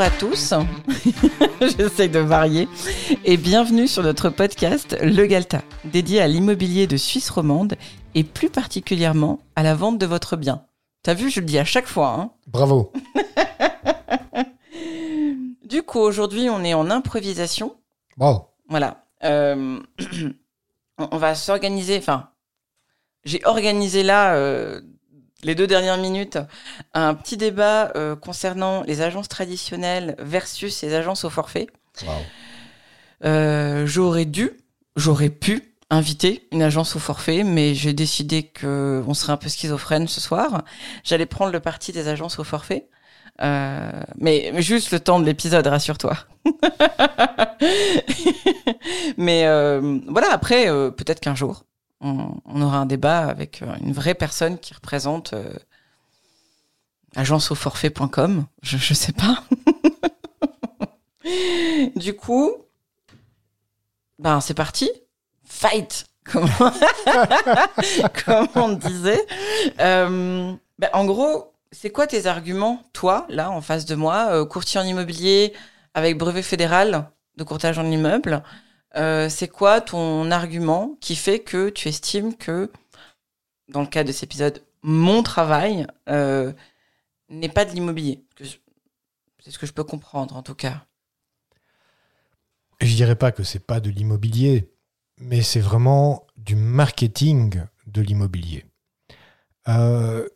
Bonjour à tous, j'essaie de varier, et bienvenue sur notre podcast Le Galta, dédié à l'immobilier de Suisse romande et plus particulièrement à la vente de votre bien. T'as vu, je le dis à chaque fois. Hein Bravo. du coup, aujourd'hui, on est en improvisation. Wow. Voilà. Euh, on va s'organiser, enfin, j'ai organisé là, euh, les deux dernières minutes, un petit débat euh, concernant les agences traditionnelles versus les agences au forfait. Wow. Euh, j'aurais dû, j'aurais pu inviter une agence au forfait, mais j'ai décidé que on serait un peu schizophrène ce soir. J'allais prendre le parti des agences au forfait. Euh, mais, juste le temps de l'épisode, rassure-toi. mais euh, voilà, après, euh, peut-être qu'un jour, on, aura un débat avec euh, une vraie personne qui représente euh, agenceauforfait.com. Je, je sais pas. du coup, ben c'est parti. Fight comme, on disait. Euh, ben, en gros, c'est quoi tes arguments, toi, là, en face de moi, courtier en immobilier avec brevet fédéral de courtage en immeuble? Euh, C'est quoi ton argument qui fait que tu estimes que, dans le cas de cet épisode, mon travail euh, n'est pas de l'immobilier? C'est ce que je peux comprendre, en tout cas. Je dirais pas que c'est pas de l'immobilier, mais c'est vraiment du marketing de l'immobilier. Euh,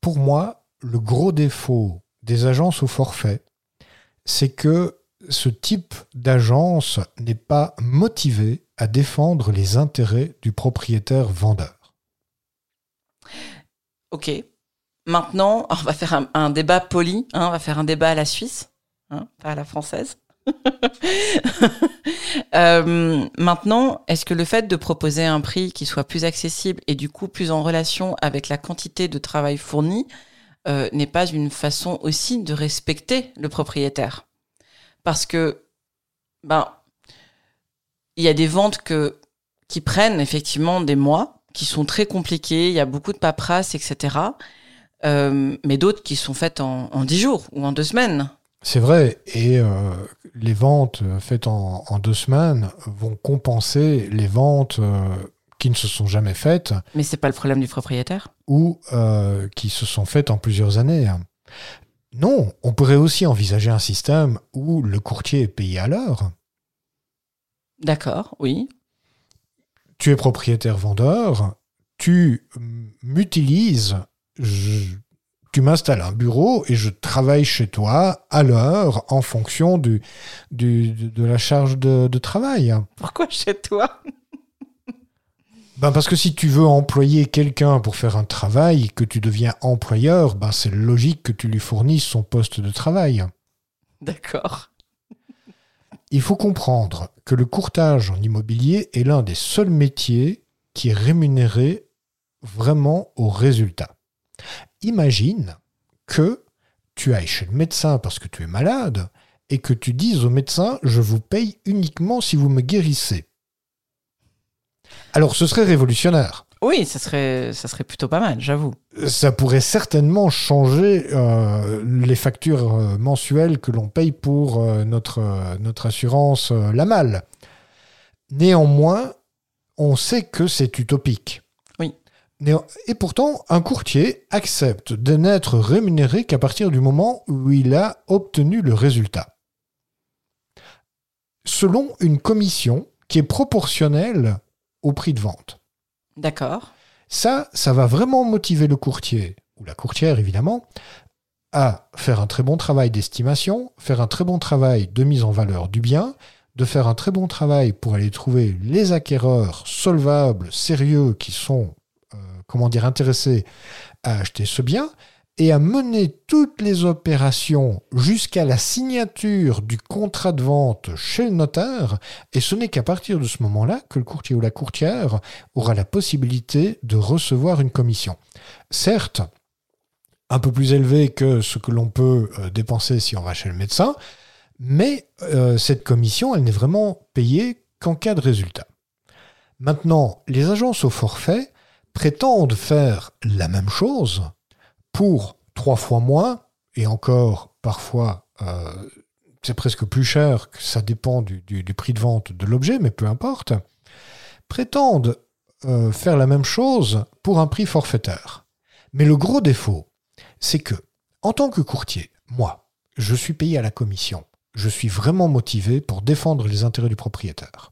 pour moi, le gros défaut des agences au forfait, c'est que ce type d'agence n'est pas motivé à défendre les intérêts du propriétaire vendeur. Ok. Maintenant, on va faire un, débat poli. hein, on va faire un débat à la Suisse, hein, pas à la française. Euh, maintenant, est-ce que le fait de proposer un prix qui soit plus accessible et du coup plus en relation avec la quantité de travail fourni euh, n'est pas une façon aussi de respecter le propriétaire? Parce que, ben, il y a des ventes que, qui prennent effectivement des mois, qui sont très compliquées, il y a beaucoup de paperasse, etc. Euh, mais d'autres qui sont faites en, en 10 jours ou en deux semaines. C'est vrai, et euh, les ventes faites en, en deux semaines vont compenser les ventes euh, qui ne se sont jamais faites Mais c'est pas le problème du propriétaire. ou qui se sont faites en plusieurs années. Non, on pourrait aussi envisager un système où le courtier est payé à l'heure. D'accord, oui. Tu es propriétaire-vendeur, tu m'utilises, tu m'installes un bureau et je travaille chez toi à l'heure en fonction du, du- de de la charge de, de travail. Pourquoi chez toi? Ben parce que si tu veux employer quelqu'un pour faire un travail que tu deviens employeur, ben c'est logique que tu lui fournisses son poste de travail. D'accord. Il faut comprendre que le courtage en immobilier est l'un des seuls métiers qui est rémunéré vraiment au résultat. Imagine que tu ailles chez le médecin parce que tu es malade et que tu dises au médecin je vous paye uniquement si vous me guérissez. Alors ce serait révolutionnaire. Oui, ça serait, ça serait plutôt pas mal, j'avoue. ça pourrait certainement changer euh, les factures euh, mensuelles que l'on paye pour euh, notre, notre assurance la malle. Néanmoins, on sait que c'est utopique. Oui. Néan- Et pourtant, un courtier accepte de n'être rémunéré qu'à partir du moment où il a obtenu le résultat. Selon une commission qui est proportionnelle au prix de vente. D'accord. Ça, ça va vraiment motiver le courtier, ou la courtière évidemment, à faire un très bon travail d'estimation, faire un très bon travail de mise en valeur du bien, de faire un très bon travail pour aller trouver les acquéreurs solvables, sérieux, qui sont, euh, comment dire, intéressés à acheter ce bien, et à mener toutes les opérations jusqu'à la signature du contrat de vente chez le notaire, et ce n'est qu'à partir de ce moment-là que le courtier ou la courtière aura la possibilité de recevoir une commission. Certes, un peu plus élevée que ce que l'on peut euh, dépenser si on va chez le médecin, mais euh, cette commission, elle n'est vraiment payée qu'en cas de résultat. Maintenant, les agences au forfait prétendent faire la même chose pour trois fois moins, et encore parfois euh, c'est presque plus cher, que ça dépend du, prix de vente de l'objet, mais peu importe, prétendent euh, faire la même chose pour un prix forfaitaire. Mais le gros défaut, c'est que, en tant que courtier, moi, je suis payé à la commission. Je suis vraiment motivé pour défendre les intérêts du propriétaire.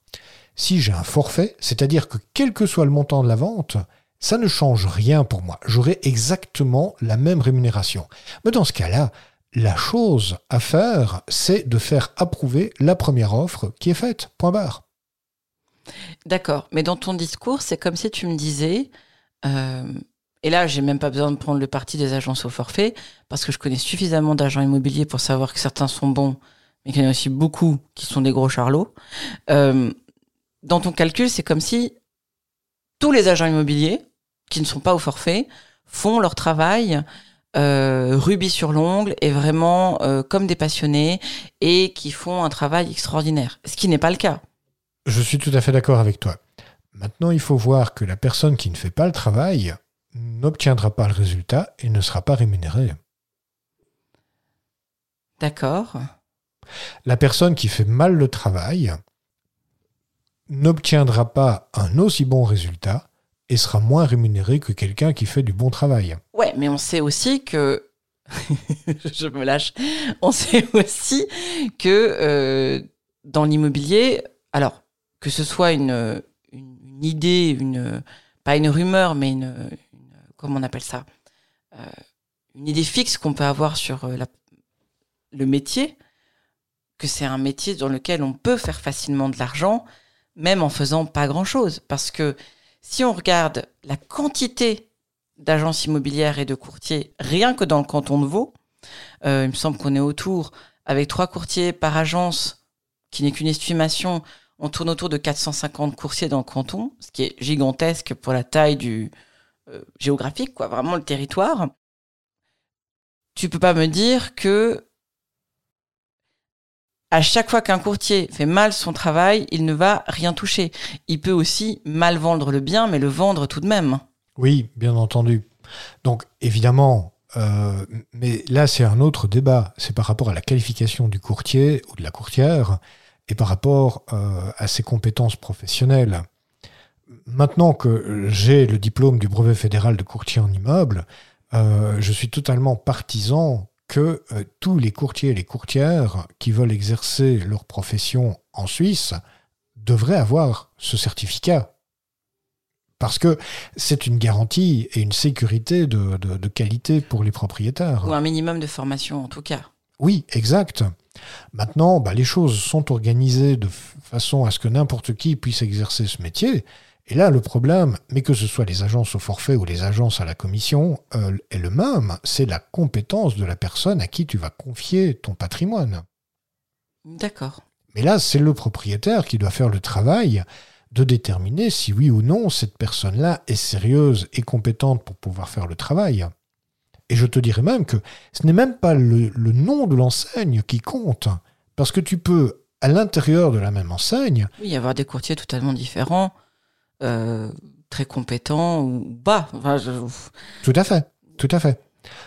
Si j'ai un forfait, c'est-à-dire que quel que soit le montant de la vente, ça ne change rien pour moi. J'aurai exactement la même rémunération. Mais dans ce cas-là, la chose à faire, c'est de faire approuver la première offre qui est faite. Point barre. D'accord. Mais dans ton discours, c'est comme si tu me disais, euh, et là, j'ai même pas besoin de prendre le parti des agences au forfait, parce que je connais suffisamment d'agents immobiliers pour savoir que certains sont bons, mais qu'il y en a aussi beaucoup qui sont des gros charlots. Euh, dans ton calcul, c'est comme si tous les agents immobiliers qui ne sont pas au forfait font leur travail euh, rubis sur l'ongle et vraiment euh, comme des passionnés et qui font un travail extraordinaire. Ce qui n'est pas le cas. Je suis tout à fait d'accord avec toi. Maintenant, il faut voir que la personne qui ne fait pas le travail n'obtiendra pas le résultat et ne sera pas rémunérée. D'accord. La personne qui fait mal le travail n'obtiendra pas un aussi bon résultat et sera moins rémunérée que quelqu'un qui fait du bon travail. Ouais, mais on sait aussi que. je me lâche. On sait aussi que euh, dans l'immobilier, alors que ce soit une, une, idée, une pas une rumeur, mais une, comment on appelle ça, Euh, une idée fixe qu'on peut avoir sur euh, le métier, que c'est un métier dans lequel on peut faire facilement de l'argent, même en faisant pas grand chose, parce que si on regarde la quantité d'agences immobilières et de courtiers, rien que dans le canton de Vaud. Euh, il me semble qu'on est autour, avec trois courtiers par agence, qui n'est qu'une estimation, on tourne autour de 450 courtiers dans le canton, ce qui est gigantesque pour la taille du euh, géographique, quoi, vraiment le territoire. Tu peux pas me dire que à chaque fois qu'un courtier fait mal son travail, il ne va rien toucher. Il peut aussi mal vendre le bien, mais le vendre tout de même. Oui, bien entendu. Donc, évidemment, euh, mais là, c'est un autre débat. C'est par rapport à la qualification du courtier ou de la courtière et par rapport euh, à ses compétences professionnelles. Maintenant que j'ai le diplôme du brevet fédéral de courtier en immeuble, euh, je suis totalement partisan que euh, tous les courtiers et les courtières qui veulent exercer leur profession en Suisse devraient avoir ce certificat. Parce que c'est une garantie et une sécurité de, de- de qualité pour les propriétaires. Ou un minimum de formation, en tout cas. Oui, exact. Maintenant, bah, les choses sont organisées de façon à ce que n'importe qui puisse exercer ce métier. Et là, le problème, mais que ce soit les agences au forfait ou les agences à la commission, euh, est le même. C'est la compétence de la personne à qui tu vas confier ton patrimoine. D'accord. Mais là, c'est le propriétaire qui doit faire le travail de déterminer si oui ou non cette personne-là est sérieuse et compétente pour pouvoir faire le travail. Et je te dirais même que ce n'est même pas le, le nom de l'enseigne qui compte, parce que tu peux, à l'intérieur de la même enseigne, Oui, y avoir des courtiers totalement différents, euh, très compétents ou bas. Enfin, je- Tout à fait, tout à fait.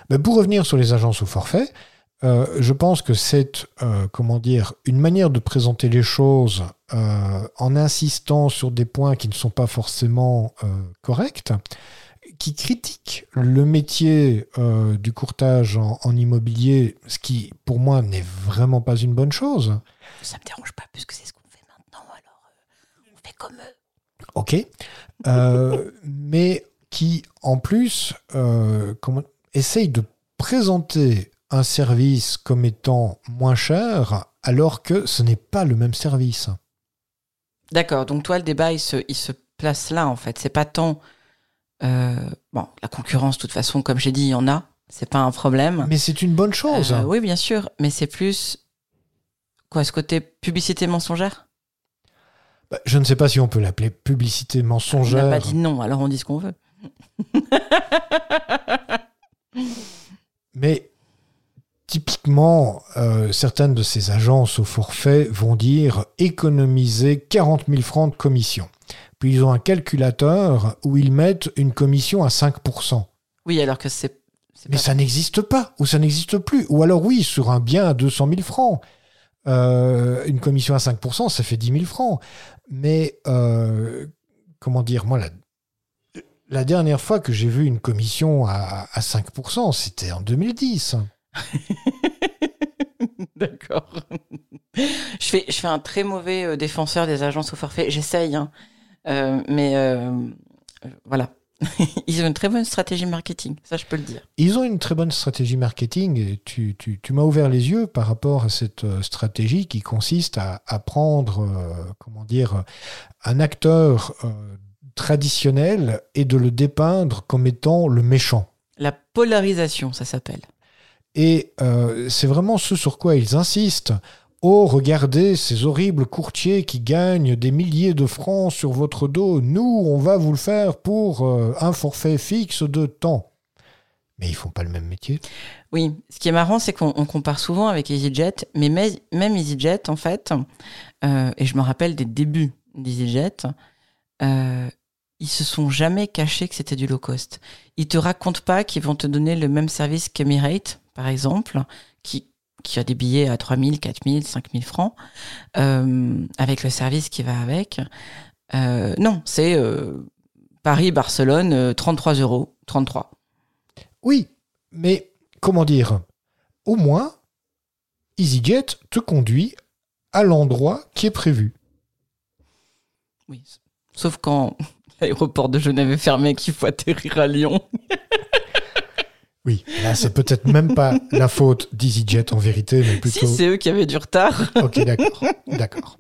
Mais pour revenir sur les agences au forfait, euh, je pense que c'est, euh, comment dire, une manière de présenter les choses euh, en insistant sur des points qui ne sont pas forcément euh, corrects, qui critique le métier euh, du courtage en, en immobilier, ce qui, pour moi, n'est vraiment pas une bonne chose. Ça me dérange pas puisque c'est ce qu'on fait maintenant. Alors, euh, on fait comme eux. Ok. Euh, mais qui, en plus, euh, comment, essaye de présenter un service comme étant moins cher, alors que ce n'est pas le même service. D'accord. Donc toi, le débat, il se, il se place là en fait. C'est pas tant euh, bon la concurrence. De toute façon, comme j'ai dit, il y en a. C'est pas un problème. Mais c'est une bonne chose. Euh, oui, bien sûr. Mais c'est plus quoi ce côté publicité mensongère? Bah, je ne sais pas si on peut l'appeler publicité On n'a mensongère. pas dit non. Alors on dit ce qu'on veut. Mais typiquement, euh, certaines de ces agences au forfait vont dire économiser 40 000 francs de commission. Puis ils ont un calculateur où ils mettent une commission à 5%. Oui, alors que c'est c'est Mais pas- ça n'existe pas, ou ça n'existe plus. Ou alors oui, sur un bien à 200 000 francs. Euh, une commission à 5%, ça fait 10 000 francs. Mais, euh, comment dire, moi, la, dernière fois que j'ai vu une commission à, à 5%, c'était en 2010. D'accord. je, fais, un très mauvais euh, défenseur des agences au forfait. J'essaye, hein. Mais voilà. Ils ont une très bonne stratégie marketing, ça je peux le dire. Ils ont une très bonne stratégie marketing et tu, tu- tu m'as ouvert les yeux par rapport à cette euh, stratégie qui consiste à, à prendre, euh, comment dire, un acteur euh, traditionnel et de le dépeindre comme étant le méchant. La polarisation, ça s'appelle. Et euh, c'est vraiment ce sur quoi ils insistent. Oh, regardez ces horribles courtiers qui gagnent des milliers de francs sur votre dos. Nous, on va vous le faire pour euh, un forfait fixe de temps. Mais ils font pas le même métier. Oui, ce qui est marrant, c'est qu'on on compare souvent avec EasyJet, mais mais- même EasyJet, en fait, euh, et je me rappelle des débuts d'EasyJet, euh, ils se sont jamais cachés que c'était du low cost. Ils te racontent pas qu'ils vont te donner le même service qu'Emirate, par exemple, qui, qui a des billets à 3000, 4000, 5000 francs, euh, avec le service qui va avec. Euh, non, c'est euh, Paris-Barcelone, euh, 33 euros, 33. Oui, mais comment dire? Au moins, EasyJet te conduit à l'endroit qui est prévu. Oui. Sauf quand l'aéroport de Genève est fermé et qu'il faut atterrir à Lyon. Oui, là, c'est peut-être même pas la faute d'EasyJet en vérité, mais plutôt. Si, c'est eux qui avaient du retard. Ok, d'accord. D'accord.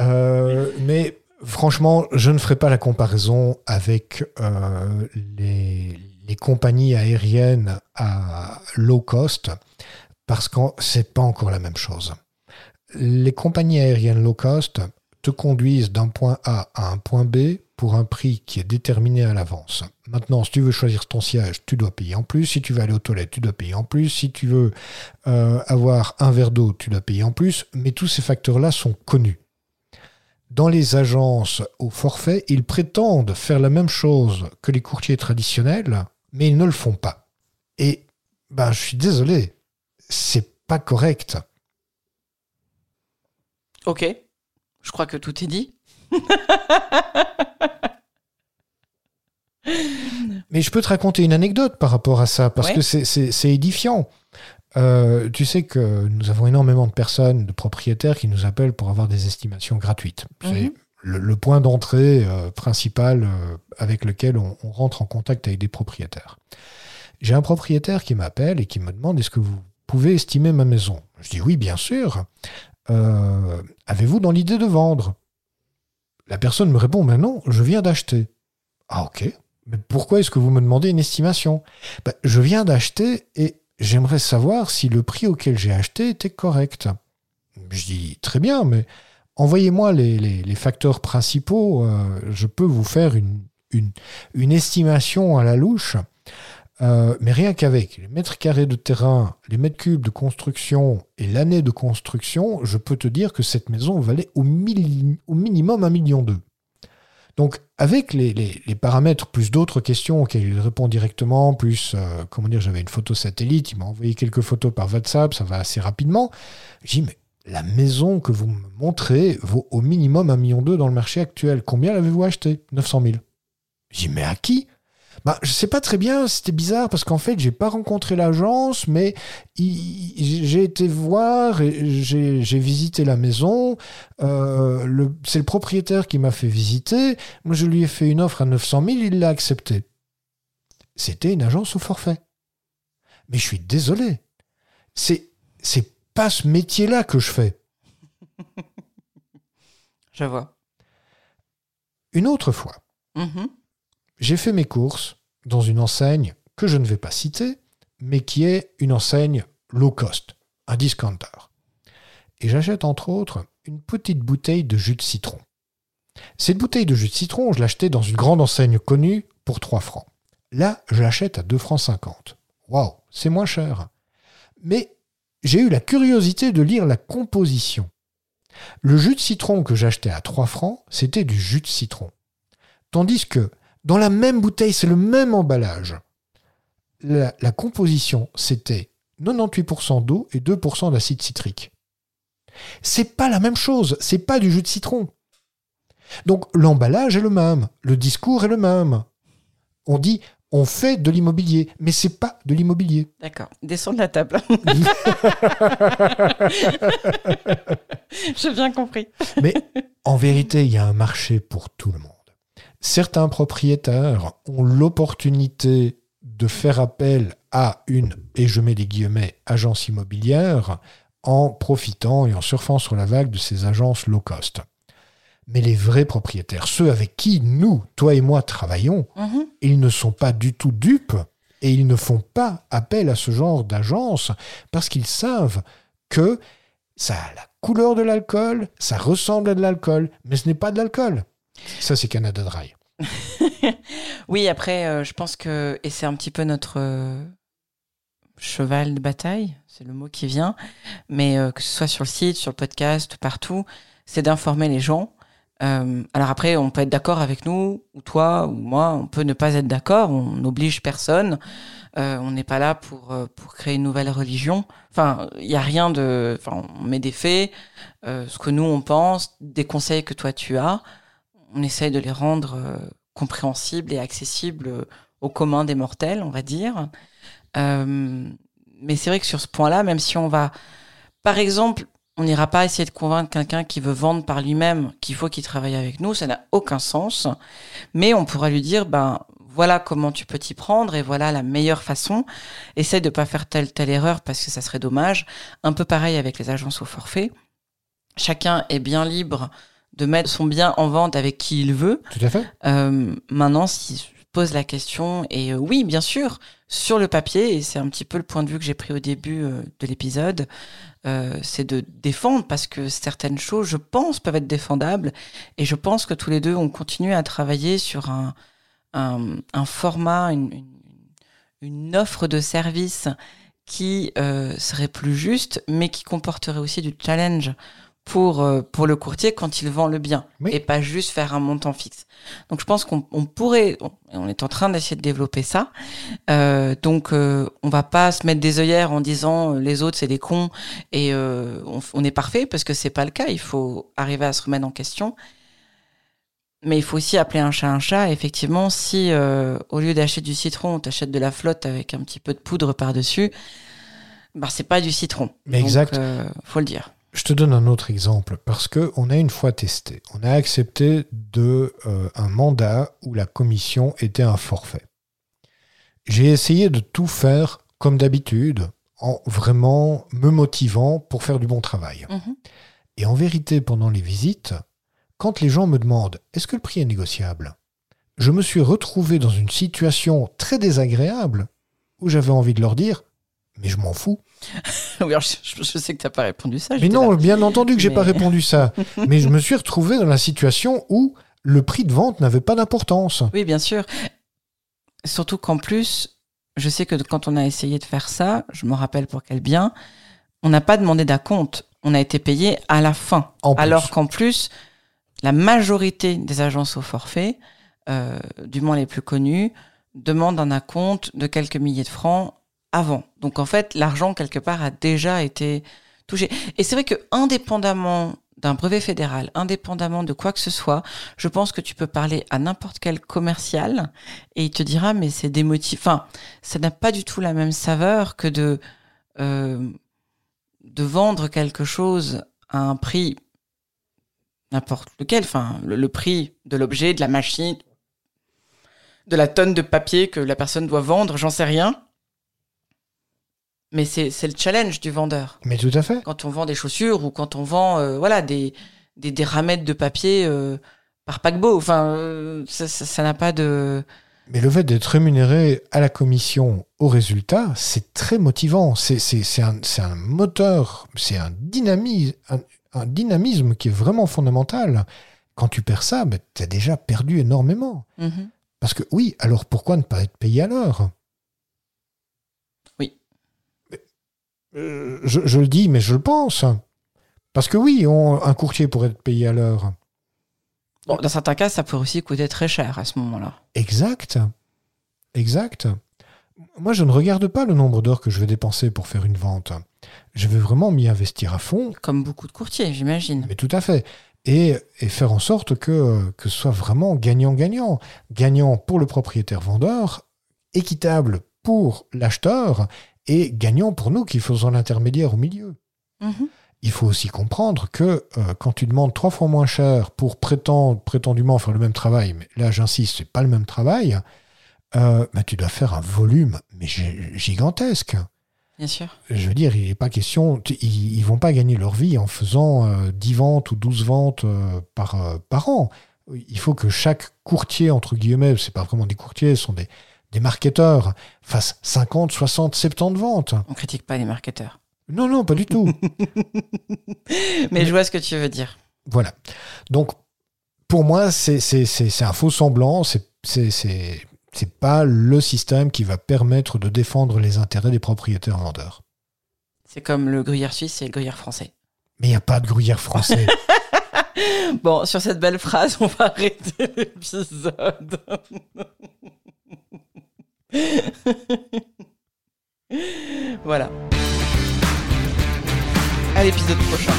Euh, mais franchement, je ne ferai pas la comparaison avec euh, les, les compagnies aériennes à low cost parce que c'est pas encore la même chose. Les compagnies aériennes low cost conduisent d'un point A à un point B pour un prix qui est déterminé à l'avance. Maintenant, si tu veux choisir ton siège, tu dois payer en plus. Si tu veux aller aux toilettes, tu dois payer en plus. Si tu veux euh, avoir un verre d'eau, tu dois payer en plus. Mais tous ces facteurs-là sont connus. Dans les agences au forfait, ils prétendent faire la même chose que les courtiers traditionnels, mais ils ne le font pas. Et ben, je suis désolé, c'est pas correct. Ok. Je crois que tout est dit. Mais je peux te raconter une anecdote par rapport à ça, parce Ouais. que c'est- édifiant. Euh, tu sais que nous avons énormément de personnes, de propriétaires qui nous appellent pour avoir des estimations gratuites. C'est Mhm. le, le point d'entrée euh, principal euh, avec lequel on, on rentre en contact avec des propriétaires. J'ai un propriétaire qui m'appelle et qui me demande est-ce que vous pouvez estimer ma maison? Je dis oui, bien sûr. Euh, Avez-vous dans l'idée de vendre? La personne me répond mais non, je viens d'acheter. Ah ok. Mais pourquoi est-ce que vous me demandez une estimation? Ben, Je viens d'acheter et j'aimerais savoir si le prix auquel j'ai acheté était correct. Je dis très bien, mais envoyez-moi les, facteurs principaux. euh, je peux vous faire une estimation à la louche. Euh, mais rien qu'avec les mètres carrés de terrain, les mètres cubes de construction et l'année de construction, je peux te dire que cette maison valait au, minimum un million d'eux. Donc, avec les, paramètres, plus d'autres questions auxquelles il répond directement, plus, euh, comment dire, j'avais une photo satellite, il m'a envoyé quelques photos par WhatsApp, ça va assez rapidement. J'ai dit, mais la maison que vous me montrez vaut au minimum un million d'eux dans le marché actuel. Combien l'avez-vous acheté? 900 000. J'ai dit, mais à qui? Bah, je sais pas très bien, c'était bizarre parce qu'en fait, j'ai pas rencontré l'agence, mais j'ai été voir j'ai visité la maison. Euh, c'est le propriétaire qui m'a fait visiter. Moi, je lui ai fait une offre à 900 000, il l'a accepté. C'était une agence au forfait. Mais je suis désolé. C'est pas ce métier-là que je fais. Je vois. Une autre fois, Mhm. J'ai fait mes courses dans une enseigne que je ne vais pas citer, mais qui est une enseigne low cost, un discounter. Et j'achète entre autres une petite bouteille de jus de citron. Cette bouteille de jus de citron, je l'achetais dans une grande enseigne connue pour 3 francs. Là, je l'achète à 2 francs 50. Waouh, c'est moins cher. Mais j'ai eu la curiosité de lire la composition. Le jus de citron que j'achetais à 3 francs, c'était du jus de citron. Tandis que dans la même bouteille, c'est le même emballage. la, la composition, c'était 98% d'eau et 2% d'acide citrique. C'est pas la même chose, c'est pas du jus de citron. Donc l'emballage est le même, le discours est le même. On dit on fait de l'immobilier, mais c'est pas de l'immobilier. D'accord. Descends de la table. J'ai bien compris. Mais en vérité, il y a un marché pour tout le monde. Certains propriétaires ont l'opportunité de faire appel à une, et je mets des guillemets, agence immobilière en profitant et en surfant sur la vague de ces agences low cost. Mais les vrais propriétaires, ceux avec qui nous, toi et moi, travaillons, Mhm. ils ne sont pas du tout dupes et ils ne font pas appel à ce genre d'agence parce qu'ils savent que ça a la couleur de l'alcool, ça ressemble à de l'alcool, mais ce n'est pas de l'alcool. Ça, c'est Canada Dry. Oui, après, euh, je pense que, et c'est un petit peu notre euh, cheval de bataille, c'est le mot qui vient, mais euh, que ce soit sur le site, sur le podcast, partout, c'est d'informer les gens. Alors après, on peut être d'accord avec nous, ou toi, ou moi, on peut ne pas être d'accord, on n'oblige personne. On n'est pas là pour, pour créer une nouvelle religion. Enfin, il n'y a rien de... Enfin, on met des faits, ce que nous, on pense, des conseils que toi, tu as. On essaye de les rendre euh, compréhensibles et accessibles euh, au commun des mortels, on va dire. Euh, mais c'est vrai que sur ce point-là, même si on va... Par exemple, on n'ira pas essayer de convaincre quelqu'un qui veut vendre par lui-même qu'il faut qu'il travaille avec nous, ça n'a aucun sens. Mais on pourra lui dire, ben voilà comment tu peux t'y prendre et voilà la meilleure façon. Essaye de pas faire telle telle erreur parce que ça serait dommage. Un peu pareil avec les agences au forfait. Chacun est bien libre de mettre son bien en vente avec qui il veut. Tout à fait. Euh, maintenant, s'il se pose la question, et euh, oui, bien sûr, sur le papier, et c'est un petit peu le point de vue que j'ai pris au début euh, de l'épisode, c'est de défendre, parce que certaines choses, je pense, peuvent être défendables, et je pense que tous les deux, on continue à travailler sur un, un, un format, une, une, une offre de service qui serait plus juste, mais qui comporterait aussi du challenge pour, euh, pour le courtier quand il vend le bien Oui. et pas juste faire un montant fixe. Donc je pense qu'on on pourrait, on, on est en train d'essayer de développer ça. Euh, donc euh, on va pas se mettre des œillères en disant euh, les autres c'est des cons et euh, on, on est parfait parce que c'est pas le cas. Il faut arriver à se remettre en question. Mais il faut aussi appeler un chat un chat. Effectivement, si euh, au lieu d'acheter du citron, on t'achète de la flotte avec un petit peu de poudre par-dessus, bah c'est pas du citron. Mais exact. faut le dire. Je te donne un autre exemple parce que on a une fois testé. On a accepté de euh, un mandat où la commission était un forfait. J'ai essayé de tout faire comme d'habitude, en vraiment me motivant pour faire du bon travail. Mhm. Et en vérité, pendant les visites, quand les gens me demandent est-ce que le prix est négociable, je me suis retrouvé dans une situation très désagréable où j'avais envie de leur dire mais je m'en fous. oui, alors, je, sais que t'as pas répondu ça. Mais non, là. bien entendu que j'ai Mais- pas répondu ça. Mais je me suis retrouvé dans la situation où le prix de vente n'avait pas d'importance. Oui, bien sûr. Surtout qu'en plus, je sais que quand on a essayé de faire ça, je me rappelle pour quel bien, on n'a pas demandé d'acompte. On a été payé à la fin. En. Alors qu'en plus, la majorité des agences au forfait, euh, du moins les plus connues, demandent un acompte de quelques milliers de francs avant. Donc en fait, l'argent quelque part a déjà été touché. Et c'est vrai que indépendamment d'un brevet fédéral, indépendamment de quoi que ce soit, je pense que tu peux parler à n'importe quel commercial et il te dira mais c'est démotiv. Enfin, ça n'a pas du tout la même saveur que de euh, de vendre quelque chose à un prix n'importe lequel, enfin le prix de l'objet, de la machine, de la tonne de papier que la personne doit vendre, j'en sais rien. Mais c'est le challenge du vendeur. Mais tout à fait. Quand on vend des chaussures ou quand on vend euh, voilà des, des, des ramettes de papier euh, par paquebot, enfin euh, ça n'a pas de Mais le fait d'être rémunéré à la commission au résultat, c'est très motivant. C'est un, un moteur, c'est un dynamisme, un, un dynamisme qui est vraiment fondamental. Quand tu perds ça, ben, tu as déjà perdu énormément. Mhm. Parce que oui, alors pourquoi ne pas être payé à l'heure Oui. Mais, euh, je, je le dis, mais je le pense. Parce que oui, on- un courtier pourrait être payé à l'heure. Bon, dans certains cas, ça peut aussi coûter très cher à ce moment-là. Exact. Exact. Moi, je ne regarde pas le nombre d'heures que je vais dépenser pour faire une vente. Je vais vraiment m'y investir à fond. Comme beaucoup de courtiers, j'imagine. Mais tout à fait. Et, et, faire en sorte que, que ce soit vraiment gagnant-gagnant. Gagnant pour le propriétaire vendeur, équitable pour l'acheteur et gagnant pour nous qui faisons l'intermédiaire au milieu. Mhm. Il faut aussi comprendre que euh, quand tu demandes trois fois moins cher pour prétendre, prétendument faire le même travail, mais là j'insiste, c'est pas le même travail, euh, bah, tu dois faire un volume mais gigantesque. Bien sûr. Je veux dire, il n'est pas question, ils, ne vont pas gagner leur vie en faisant euh, 10 ventes ou 12 ventes euh, par, euh, par an. Il faut que chaque courtier, entre guillemets, c'est pas vraiment des courtiers, ce sont des, des marketeurs, fasse 50, 60, 70 ventes. On critique pas les marketeurs. Non, non, pas du tout. Mais je vois ce que tu veux dire. Voilà. Donc, pour moi, c'est un faux semblant. C'est pas le système qui va permettre de défendre les intérêts des propriétaires vendeurs. C'est comme le gruyère suisse et le gruyère français. Mais il n'y a pas de gruyère français. bon, sur cette belle phrase, on va arrêter l'épisode. Voilà. À l'épisode prochain.